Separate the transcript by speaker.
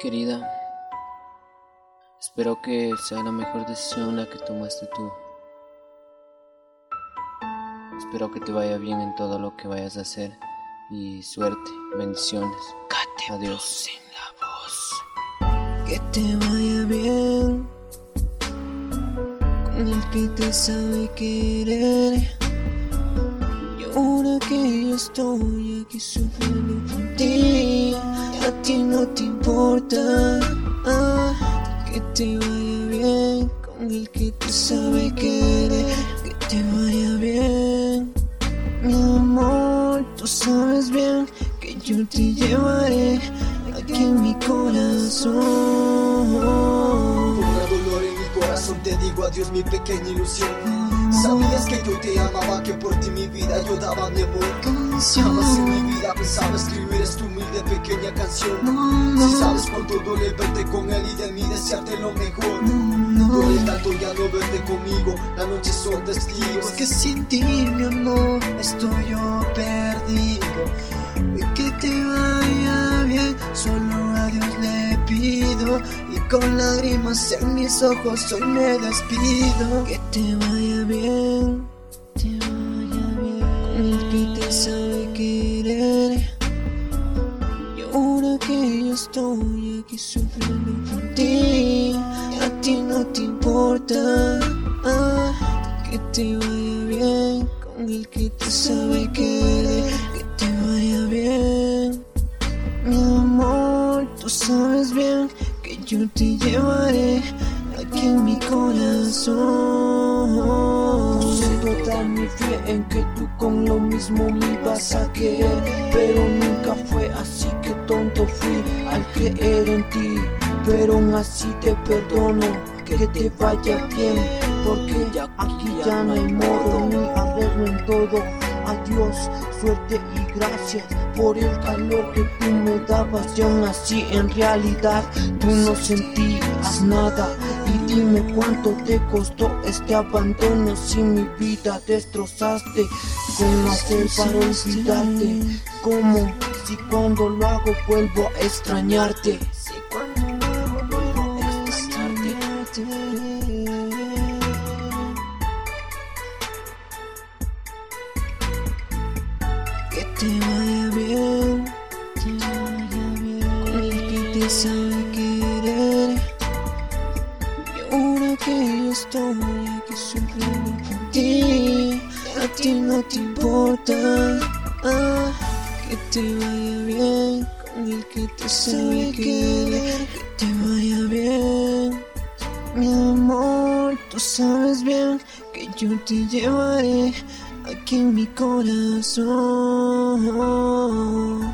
Speaker 1: Querida, espero que sea la mejor decisión la que tomaste tú. Espero que te vaya bien en todo lo que vayas a hacer y suerte, bendiciones. Adiós.
Speaker 2: En la voz. Que te vaya bien con el que te sabe querer. Y ahora que yo estoy aquí sufriendo por ti no te importa. Ah, que te vaya bien con el que te sabe querer. Que te vaya bien, mi amor. Tú sabes bien que yo te llevaré aquí en mi corazón.
Speaker 3: Con dolor en mi corazón te digo adiós mi pequeña ilusión Sabías que yo te amaba, que por ti mi vida yo daba mi amor Jamás en mi vida pensaba escribir esta humilde pequeña canción. Si sabes cuánto duele verte con él y de mí desearte lo mejor. Duele tanto ya no verte conmigo, las noches son testigos
Speaker 2: Que sin ti mi amor estoy yo perdido. Y que te vaya bien, solo a Dios le pido con lágrimas en mis ojos hoy me despido. Que te vaya bien, te vaya bien, con el que te sabe querer. Y ahora que yo estoy aquí sufriendo por ti, a ti no te importa. Que te vaya bien con el que te sabe querer. Que te vaya bien, mi amor. Tú sabes bien que yo te llevaré aquí en mi corazón. Puse toda mi fe en que tú con lo mismo me ibas a querer, pero nunca fue así que tonto fui al creer en ti. Pero aún así te perdono, que te vaya bien, porque aquí ya no hay modo ni arreglo en todo. Adiós, suerte y gracias por el calor que tú me dabas. Y aún así en realidad tú no sentías nada. Y dime cuánto te costó este abandono si mi vida destrozaste. ¿Cómo hacer para olvidarte? ¿Cómo si cuando lo hago vuelvo a extrañarte? Te vaya bien, te vaya bien con el que te sabe querer. Y ahora que yo estoy aquí sufriendo por ti, a ti no te importa. Ah, que te vaya bien con el que te sabe querer. Que te vaya bien, mi amor. Tú sabes bien que yo te llevaré aquí en mi corazón. home.